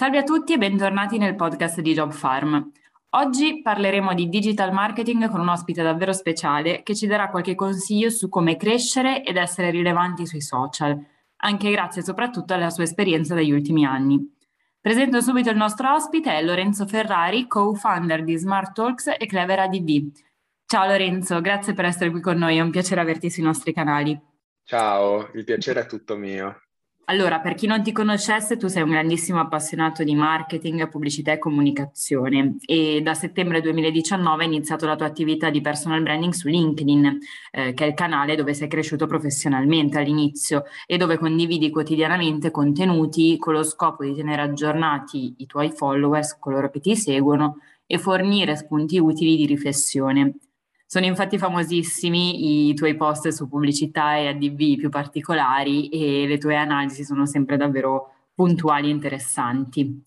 Salve a tutti e bentornati nel podcast di Job Farm. Oggi parleremo di digital marketing con un ospite davvero speciale che ci darà qualche consiglio su come crescere ed essere rilevanti sui social, anche grazie soprattutto alla sua esperienza degli ultimi anni. Presento subito il nostro ospite, è Lorenzo Ferrari, co-founder di Smart Talks e Clever ADV. Ciao Lorenzo, grazie per essere qui con noi, è un piacere averti sui nostri canali. Ciao, il piacere è tutto mio. Allora, per chi non ti conoscesse, tu sei un grandissimo appassionato di marketing, pubblicità e comunicazione e da settembre 2019 hai iniziato la tua attività di personal branding su LinkedIn, eh, che è il canale dove sei cresciuto professionalmente all'inizio e dove condividi quotidianamente contenuti con lo scopo di tenere aggiornati i tuoi followers, coloro che ti seguono e fornire spunti utili di riflessione. Sono infatti famosissimi i tuoi post su pubblicità e ADV più particolari e le tue analisi sono sempre davvero puntuali e interessanti.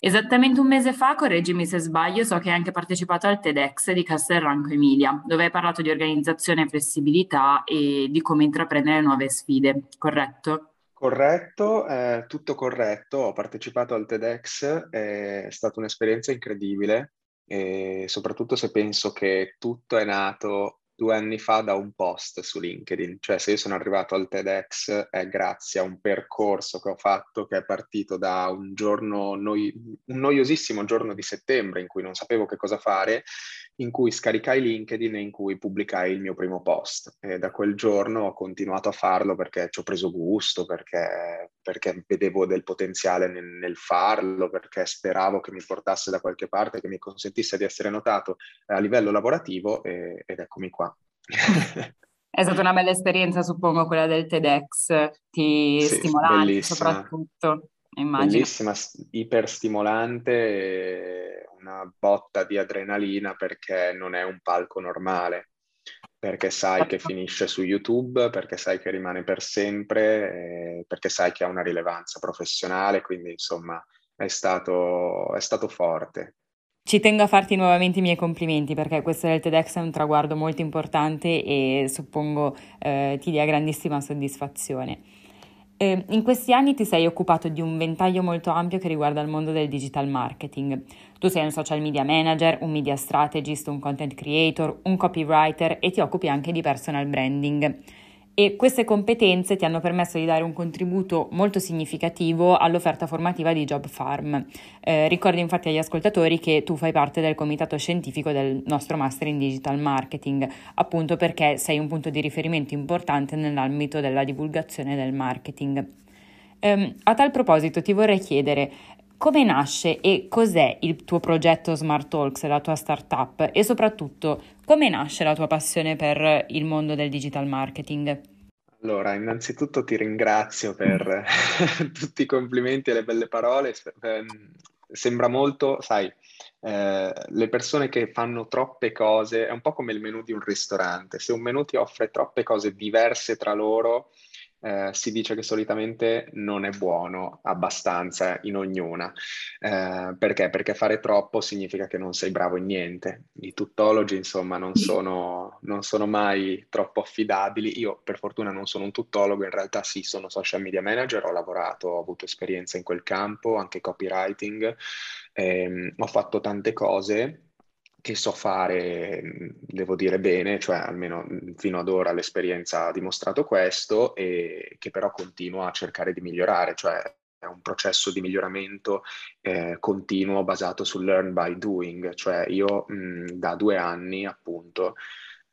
Esattamente un mese fa, correggimi se sbaglio, so che hai anche partecipato al TEDx di Castelranco Emilia, dove hai parlato di organizzazione e flessibilità e di come intraprendere nuove sfide, corretto? Corretto, eh, tutto corretto. Ho partecipato al TEDx, è stata un'esperienza incredibile e soprattutto se penso che tutto è nato due anni fa da un post su LinkedIn, cioè se io sono arrivato al TEDx è grazie a un percorso che ho fatto che è partito da un giorno, noi, un noiosissimo giorno di settembre in cui non sapevo che cosa fare in cui scaricai LinkedIn e in cui pubblicai il mio primo post. E da quel giorno ho continuato a farlo perché ci ho preso gusto, perché, perché vedevo del potenziale nel, nel, farlo, perché speravo che mi portasse da qualche parte, che mi consentisse di essere notato a livello lavorativo e, ed eccomi qua. È stata una bella esperienza, suppongo, quella del TEDx, ti sì, stimolante soprattutto, immagino. Bellissima, iperstimolante una botta di adrenalina perché non è un palco normale, perché sai che finisce su YouTube, perché sai che rimane per sempre, perché sai che ha una rilevanza professionale, quindi insomma è stato, è stato forte. Ci tengo a farti nuovamente i miei complimenti perché questo del TEDx è un traguardo molto importante e suppongo eh, ti dia grandissima soddisfazione. Eh, in questi anni ti sei occupato di un ventaglio molto ampio che riguarda il mondo del digital marketing. Tu sei un social media manager, un media strategist, un content creator, un copywriter e ti occupi anche di personal branding e queste competenze ti hanno permesso di dare un contributo molto significativo all'offerta formativa di Job Farm. Eh, ricordo infatti agli ascoltatori che tu fai parte del comitato scientifico del nostro Master in Digital Marketing, appunto perché sei un punto di riferimento importante nell'ambito della divulgazione del marketing. Eh, a tal proposito ti vorrei chiedere come nasce e cos'è il tuo progetto Smart Talks, la tua startup e soprattutto come nasce la tua passione per il mondo del digital marketing? Allora, innanzitutto ti ringrazio per tutti i complimenti e le belle parole. Ehm, sembra molto, sai, eh, le persone che fanno troppe cose, è un po' come il menù di un ristorante. Se un menù ti offre troppe cose diverse tra loro, eh, si dice che solitamente non è buono abbastanza in ognuna. Eh, perché? Perché fare troppo significa che non sei bravo in niente. I tuttologi, insomma, non sono, non sono mai troppo affidabili. Io, per fortuna, non sono un tuttologo, in realtà sì, sono social media manager, ho lavorato, ho avuto esperienza in quel campo, anche copywriting, ehm, ho fatto tante cose che so fare, devo dire bene, cioè almeno fino ad ora l'esperienza ha dimostrato questo e che però continuo a cercare di migliorare, cioè è un processo di miglioramento eh, continuo basato sul learn by doing, cioè io mh, da due anni appunto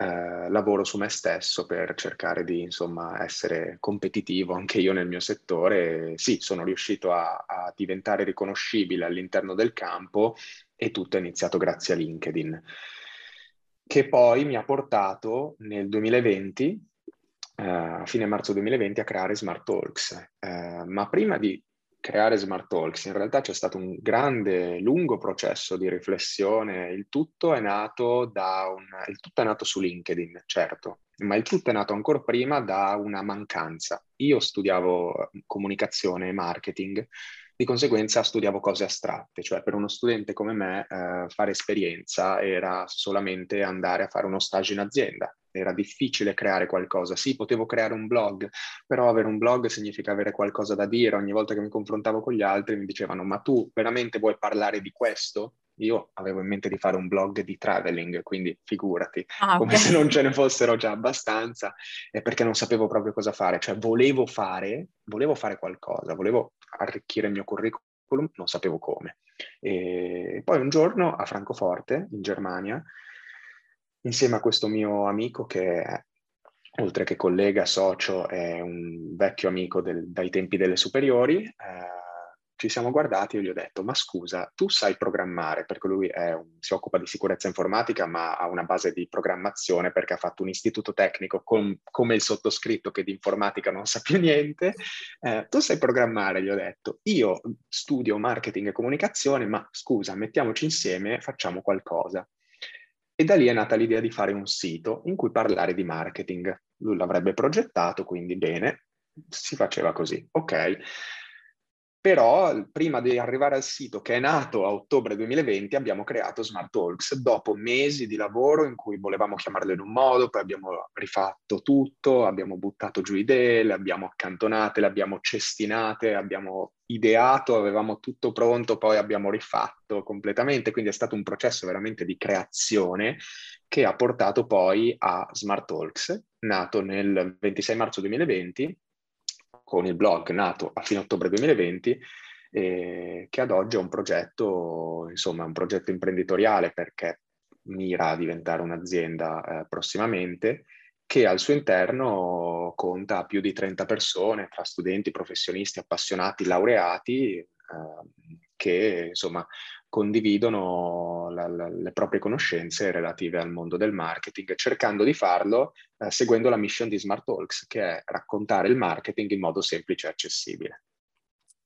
eh, lavoro su me stesso per cercare di insomma essere competitivo anche io nel mio settore. Sì, sono riuscito a, a diventare riconoscibile all'interno del campo e tutto è iniziato grazie a LinkedIn, che poi mi ha portato nel 2020, eh, a fine marzo 2020, a creare Smart Talks. Eh, ma prima di creare Smart Talks in realtà c'è stato un grande, lungo processo di riflessione. Il tutto è nato, da un, il tutto è nato su LinkedIn, certo, ma il tutto è nato ancora prima da una mancanza. Io studiavo comunicazione e marketing di conseguenza studiavo cose astratte, cioè per uno studente come me eh, fare esperienza era solamente andare a fare uno stage in azienda, era difficile creare qualcosa. Sì, potevo creare un blog, però avere un blog significa avere qualcosa da dire. Ogni volta che mi confrontavo con gli altri mi dicevano, ma tu veramente vuoi parlare di questo? Io avevo in mente di fare un blog di traveling, quindi figurati, ah, come se non ce ne fossero già abbastanza, e perché non sapevo proprio cosa fare, cioè volevo fare, volevo fare qualcosa, volevo arricchire il mio curriculum, non sapevo come. E poi un giorno a Francoforte, in Germania, insieme a questo mio amico che oltre che collega, socio, è un vecchio amico del, dai tempi delle superiori, eh, ci siamo guardati e gli ho detto, ma scusa, tu sai programmare, perché lui un, si occupa di sicurezza informatica, ma ha una base di programmazione perché ha fatto un istituto tecnico con, come il sottoscritto che di informatica non sa più niente. Eh, tu sai programmare, gli ho detto, io studio marketing e comunicazione, ma scusa, mettiamoci insieme facciamo qualcosa. E da lì è nata l'idea di fare un sito in cui parlare di marketing. Lui l'avrebbe progettato, quindi bene, si faceva così. Ok. Però prima di arrivare al sito che è nato a ottobre 2020 abbiamo creato Smart Talks. Dopo mesi di lavoro in cui volevamo chiamarlo in un modo, poi abbiamo rifatto tutto, abbiamo buttato giù idee, le abbiamo accantonate, le abbiamo cestinate, abbiamo ideato, avevamo tutto pronto, poi abbiamo rifatto completamente, quindi è stato un processo veramente di creazione che ha portato poi a Smart Talks, nato nel 26 marzo 2020 con il blog nato a fine ottobre 2020 eh, che ad oggi è un progetto, insomma, un progetto imprenditoriale perché mira a diventare un'azienda eh, prossimamente che al suo interno conta più di 30 persone, tra studenti, professionisti, appassionati, laureati, eh, che insomma condividono la, la, le proprie conoscenze relative al mondo del marketing, cercando di farlo eh, seguendo la mission di Smart Talks, che è raccontare il marketing in modo semplice e accessibile.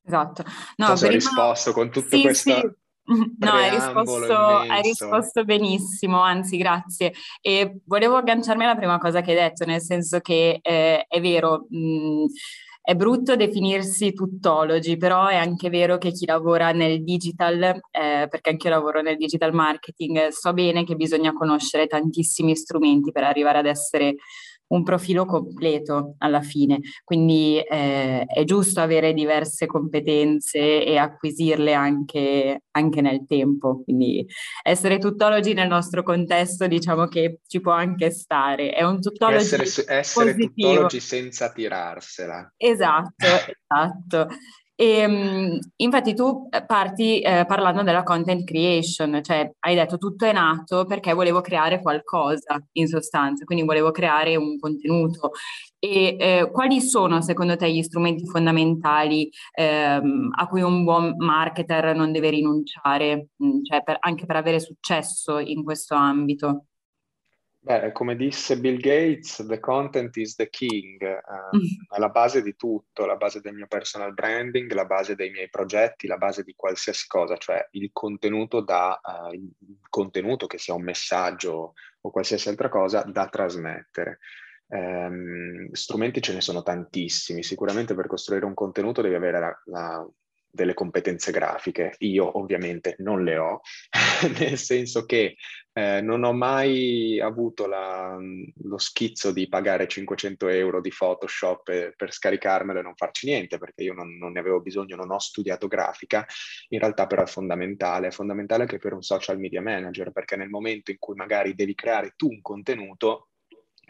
Esatto. No, prima... hai risposto con tutto sì, questo... Sì. No, hai risposto, hai risposto, benissimo, anzi grazie. E volevo agganciarmi alla prima cosa che hai detto, nel senso che eh, è vero, mh, è brutto definirsi tuttologi, però è anche vero che chi lavora nel digital, eh, perché anche io lavoro nel digital marketing, so bene che bisogna conoscere tantissimi strumenti per arrivare ad essere un profilo completo alla fine, quindi eh, è giusto avere diverse competenze e acquisirle anche, anche, nel tempo, quindi essere tuttologi nel nostro contesto diciamo che ci può anche stare, è un tuttologi Essere, essere tuttologi senza tirarsela. Esatto, esatto. E, ehm, infatti tu eh, parti eh, parlando della content creation, cioè hai detto tutto è nato perché volevo creare qualcosa in sostanza, quindi volevo creare un contenuto. E eh, quali sono secondo te gli strumenti fondamentali ehm, a cui un buon marketer non deve rinunciare, mm, cioè per, anche per avere successo in questo ambito? Beh, come disse Bill Gates, the content is the king, uh, è la base di tutto, la base del mio personal branding, la base dei miei progetti, la base di qualsiasi cosa, cioè il contenuto da, uh, il contenuto che sia un messaggio o qualsiasi altra cosa da trasmettere. Um, strumenti ce ne sono tantissimi, sicuramente per costruire un contenuto devi avere la, la delle competenze grafiche. Io ovviamente non le ho, nel senso che eh, non ho mai avuto la, lo schizzo di pagare 500 euro di Photoshop per, per scaricarmelo e non farci niente, perché io non, non, ne avevo bisogno, non ho studiato grafica. In realtà però è fondamentale, è fondamentale anche per un social media manager, perché nel momento in cui magari devi creare tu un contenuto,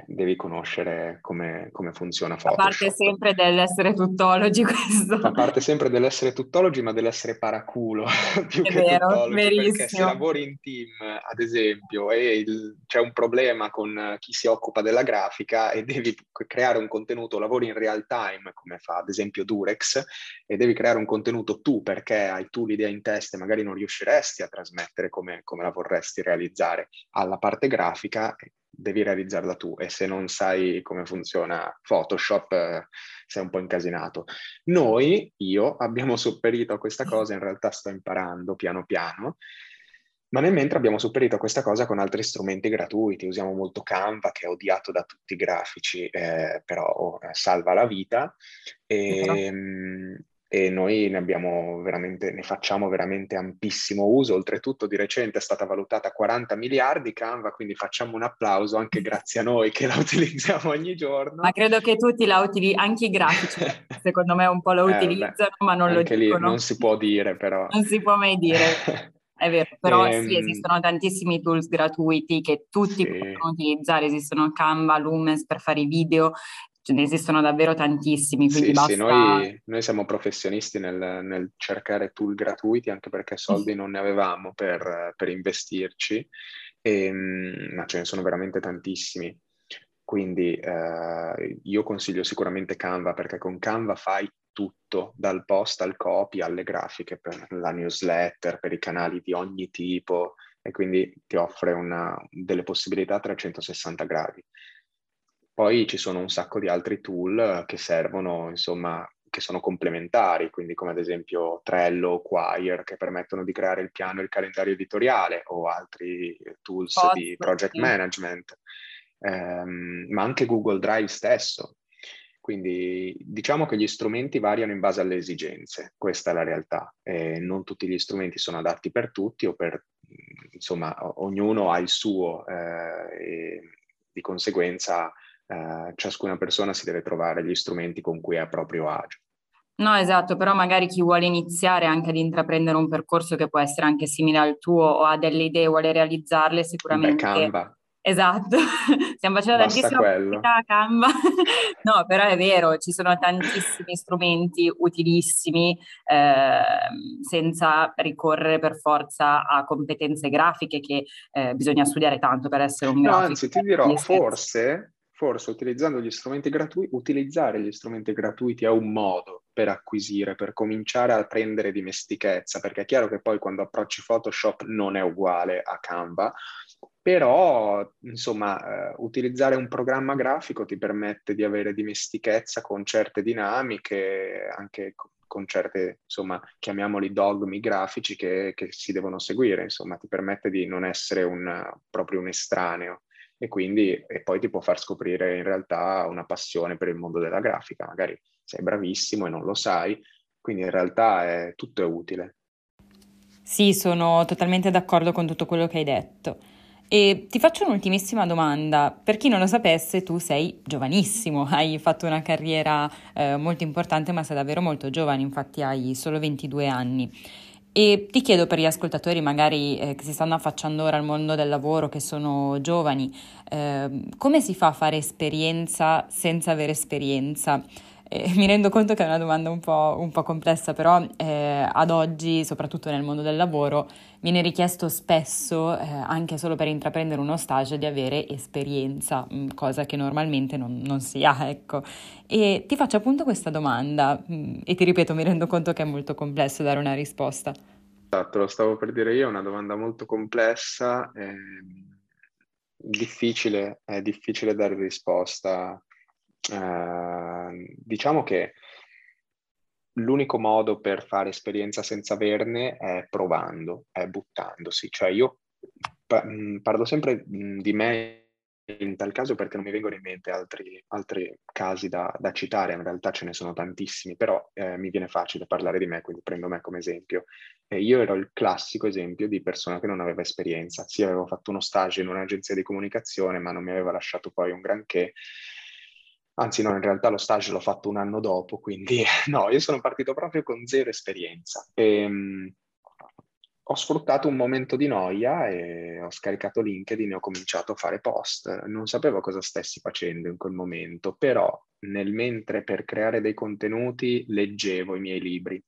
devi conoscere come, come funziona Photoshop. A parte sempre dell'essere tuttologi questo. A parte sempre dell'essere tuttologi, ma dell'essere paraculo più È che vero, tuttologi. Verissimo. Perché se lavori in team, ad esempio, e il, c'è un problema con chi si occupa della grafica e devi creare un contenuto, lavori in real time, come fa ad esempio Durex, e devi creare un contenuto tu perché hai tu l'idea in testa e magari non riusciresti a trasmettere come, come la vorresti realizzare alla parte grafica, devi realizzarla tu e se non sai come funziona Photoshop eh, sei un po' incasinato. Noi, io, abbiamo sopperito a questa cosa, in realtà sto imparando piano piano, ma nel mentre abbiamo sopperito a questa cosa con altri strumenti gratuiti, usiamo molto Canva che è odiato da tutti i grafici, eh, però oh, salva la vita. E, ehm, e noi ne abbiamo veramente, ne facciamo veramente ampissimo uso. Oltretutto, di recente è stata valutata 40 miliardi Canva, quindi facciamo un applauso anche grazie a noi che la utilizziamo ogni giorno. Ma credo che tutti la utilizzino, anche i grafici, secondo me un po' lo eh, utilizzano, ma non lo dicono. Lì non si può dire, però. Non si può mai dire. È vero, però ehm... sì, esistono tantissimi tools gratuiti che tutti sì. possono utilizzare, esistono Canva, Lumens per fare i video, ce ne esistono davvero tantissimi. Quindi sì, basta... sì noi, noi, siamo professionisti nel, nel, cercare tool gratuiti anche perché soldi non ne avevamo per, per investirci, e, ehm, ma ce ne sono veramente tantissimi. Quindi eh, io consiglio sicuramente Canva perché con Canva fai tutto, dal post al copy alle grafiche per la newsletter, per i canali di ogni tipo e quindi ti offre una, delle possibilità a 360 gradi. Poi ci sono un sacco di altri tool che servono, insomma, che sono complementari, quindi come ad esempio Trello o Quire, che permettono di creare il piano e il calendario editoriale, o altri tools Post, di project sì. management, ehm, ma anche Google Drive stesso. Quindi diciamo che gli strumenti variano in base alle esigenze, questa è la realtà. Eh, non tutti gli strumenti sono adatti per tutti o per, insomma, ognuno ha il suo eh, e di conseguenza eh, ciascuna persona si deve trovare gli strumenti con cui è a proprio agio. No, esatto, però magari chi vuole iniziare anche ad intraprendere un percorso che può essere anche simile al tuo o ha delle idee, vuole realizzarle, sicuramente... Beh, Canva. Esatto, stiamo facendo tantissima pubblicità a Canva. no, però è vero, ci sono tantissimi strumenti utilissimi eh, senza ricorrere per forza a competenze grafiche che eh, bisogna studiare tanto per essere un grafico. No, anzi, ti dirò, forse forse utilizzando gli strumenti gratuiti, utilizzare gli strumenti gratuiti è un modo per acquisire, per cominciare a prendere dimestichezza, perché è chiaro che poi quando approcci Photoshop non è uguale a Canva, però insomma eh, utilizzare un programma grafico ti permette di avere dimestichezza con certe dinamiche, anche con certe, insomma, chiamiamoli dogmi grafici che, che si devono seguire, insomma, ti permette di non essere un, proprio un estraneo e quindi e poi ti può far scoprire in realtà una passione per il mondo della grafica, magari sei bravissimo e non lo sai, quindi in realtà è, tutto è utile. Sì, sono totalmente d'accordo con tutto quello che hai detto. E ti faccio un'ultimissima domanda. Per chi non lo sapesse, tu sei giovanissimo, hai fatto una carriera eh, molto importante, ma sei davvero molto giovane, infatti hai solo 22 anni. E ti chiedo per gli ascoltatori magari eh, che si stanno affacciando ora al mondo del lavoro, che sono giovani, eh, come si fa a fare esperienza senza avere esperienza? Eh, mi rendo conto che è una domanda un po', un po complessa, però eh, ad oggi, soprattutto nel mondo del lavoro, viene richiesto spesso, eh, anche solo per intraprendere uno stage, di avere esperienza, mm, cosa che normalmente non, non si ha, ecco. E ti faccio appunto questa domanda mm, e ti ripeto, mi rendo conto che è molto complesso dare una risposta. Esatto, lo stavo per dire io, è una domanda molto complessa, è difficile, è difficile dare risposta. Eh, diciamo che l'unico modo per fare esperienza senza averne è provando, è buttandosi. Cioè io parlo sempre di me in tal caso perché non mi vengono in mente altri, altri casi da, da, citare, in realtà ce ne sono tantissimi, però eh, mi viene facile parlare di me, quindi prendo me come esempio. Eh, io ero il classico esempio di persona che non aveva esperienza, sì avevo fatto uno stage in un'agenzia di comunicazione, ma non mi aveva lasciato poi un granché, anzi no, in realtà lo stage l'ho fatto un anno dopo, quindi no, io sono partito proprio con zero esperienza. E, ehm, ho sfruttato un momento di noia e ho scaricato LinkedIn e ho cominciato a fare post. Non sapevo cosa stessi facendo in quel momento, però nel mentre per creare dei contenuti leggevo i miei libri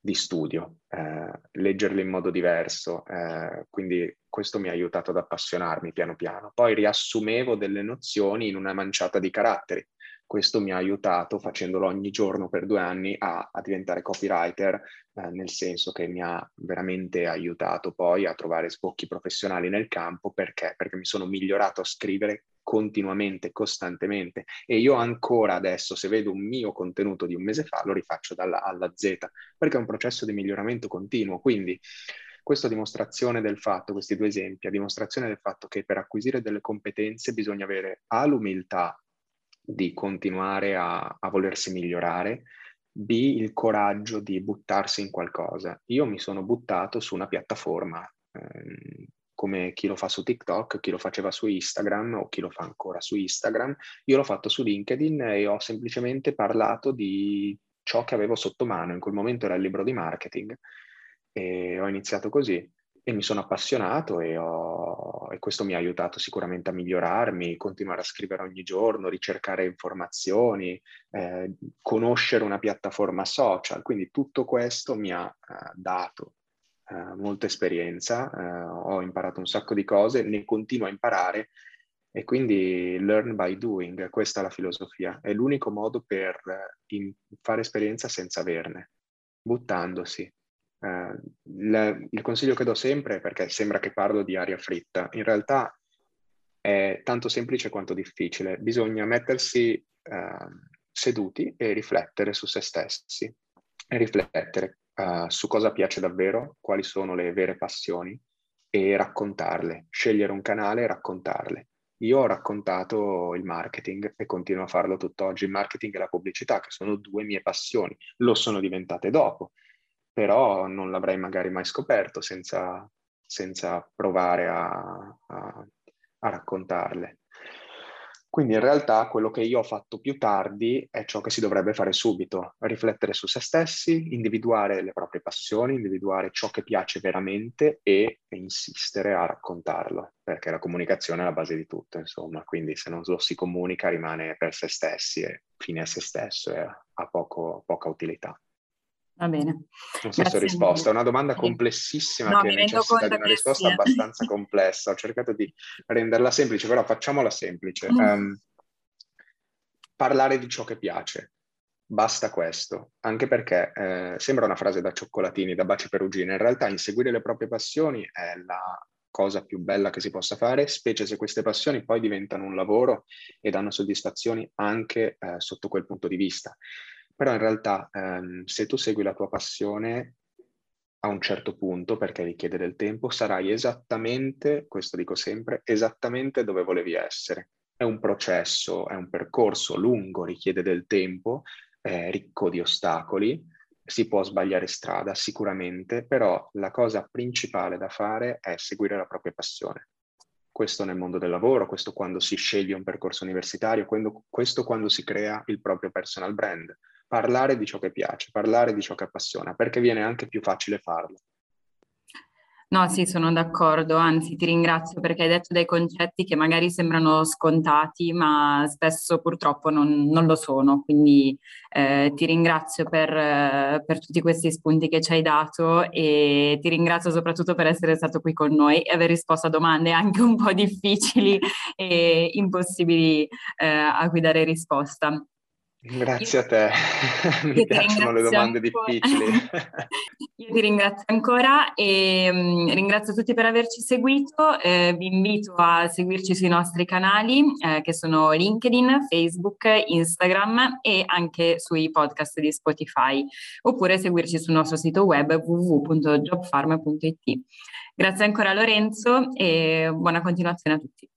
di studio, eh, leggerli in modo diverso, eh, quindi questo mi ha aiutato ad appassionarmi piano piano. Poi riassumevo delle nozioni in una manciata di caratteri questo mi ha aiutato, facendolo ogni giorno per due anni, a, a diventare copywriter, eh, nel senso che mi ha veramente aiutato poi a trovare sbocchi professionali nel campo. Perché? Perché mi sono migliorato a scrivere continuamente, costantemente. E io ancora adesso, se vedo un mio contenuto di un mese fa, lo rifaccio dalla alla Z, perché è un processo di miglioramento continuo. Quindi questo a dimostrazione del fatto, questi due esempi, a dimostrazione del fatto che per acquisire delle competenze bisogna avere A l'umiltà di continuare a, a volersi migliorare, B, il coraggio di buttarsi in qualcosa. Io mi sono buttato su una piattaforma, ehm, come chi lo fa su TikTok, chi lo faceva su Instagram o chi lo fa ancora su Instagram. Io l'ho fatto su LinkedIn e ho semplicemente parlato di ciò che avevo sotto mano. In quel momento era il libro di marketing e ho iniziato così e mi sono appassionato e, ho, e, questo mi ha aiutato sicuramente a migliorarmi, continuare a scrivere ogni giorno, ricercare informazioni, eh, conoscere una piattaforma social. Quindi tutto questo mi ha eh, dato eh, molta esperienza, eh, ho imparato un sacco di cose, ne continuo a imparare e quindi learn by doing, questa è la filosofia, è l'unico modo per in, fare esperienza senza averne, buttandosi. Il, il, consiglio che do sempre, perché sembra che parlo di aria fritta, in realtà è tanto semplice quanto difficile. Bisogna mettersi uh, seduti e riflettere su se stessi e riflettere uh, su cosa piace davvero, quali sono le vere passioni e raccontarle, scegliere un canale e raccontarle. Io ho raccontato il marketing e continuo a farlo tutt'oggi, il marketing e la pubblicità, che sono due mie passioni, lo sono diventate dopo però non l'avrei magari mai scoperto senza, senza provare a, a, a raccontarle. Quindi in realtà quello che io ho fatto più tardi è ciò che si dovrebbe fare subito, riflettere su se stessi, individuare le proprie passioni, individuare ciò che piace veramente e insistere a raccontarlo, perché la comunicazione è la base di tutto, insomma, quindi se non lo si comunica rimane per se stessi e fine a se stesso e ha poco, poca utilità. Va bene. Non so Grazie se ho risposto, è una domanda complessissima no, che necessita di una risposta abbastanza complessa. Ho cercato di renderla semplice, però facciamola semplice. Mm. Um, parlare di ciò che piace. Basta questo, anche perché eh, sembra una frase da cioccolatini, da baci perugine. In realtà inseguire le proprie passioni è la cosa più bella che si possa fare, specie se queste passioni poi diventano un lavoro e danno soddisfazioni anche eh, sotto quel punto di vista. Però in realtà ehm, se tu segui la tua passione a un certo punto, perché richiede del tempo, sarai esattamente, questo dico sempre, esattamente dove volevi essere. È un processo, è un percorso lungo, richiede del tempo, è ricco di ostacoli, si può sbagliare strada sicuramente, però la cosa principale da fare è seguire la propria passione. Questo nel mondo del lavoro, questo quando si sceglie un percorso universitario, questo quando si crea il proprio personal brand parlare di ciò che piace, parlare di ciò che appassiona, perché viene anche più facile farlo. No, sì, sono d'accordo, anzi ti ringrazio perché hai detto dei concetti che magari sembrano scontati, ma spesso purtroppo non, non lo sono, quindi eh, ti ringrazio per, eh, per, tutti questi spunti che ci hai dato e ti ringrazio soprattutto per essere stato qui con noi e aver risposto a domande anche un po' difficili e impossibili eh, a cui dare risposta. Grazie io, a te, mi piacciono le domande ancora. difficili. io ti ringrazio ancora e um, ringrazio tutti per averci seguito, eh, vi invito a seguirci sui nostri canali eh, che sono LinkedIn, Facebook, Instagram e anche sui podcast di Spotify oppure seguirci sul nostro sito web www.jobfarm.it. Grazie ancora Lorenzo e buona continuazione a tutti.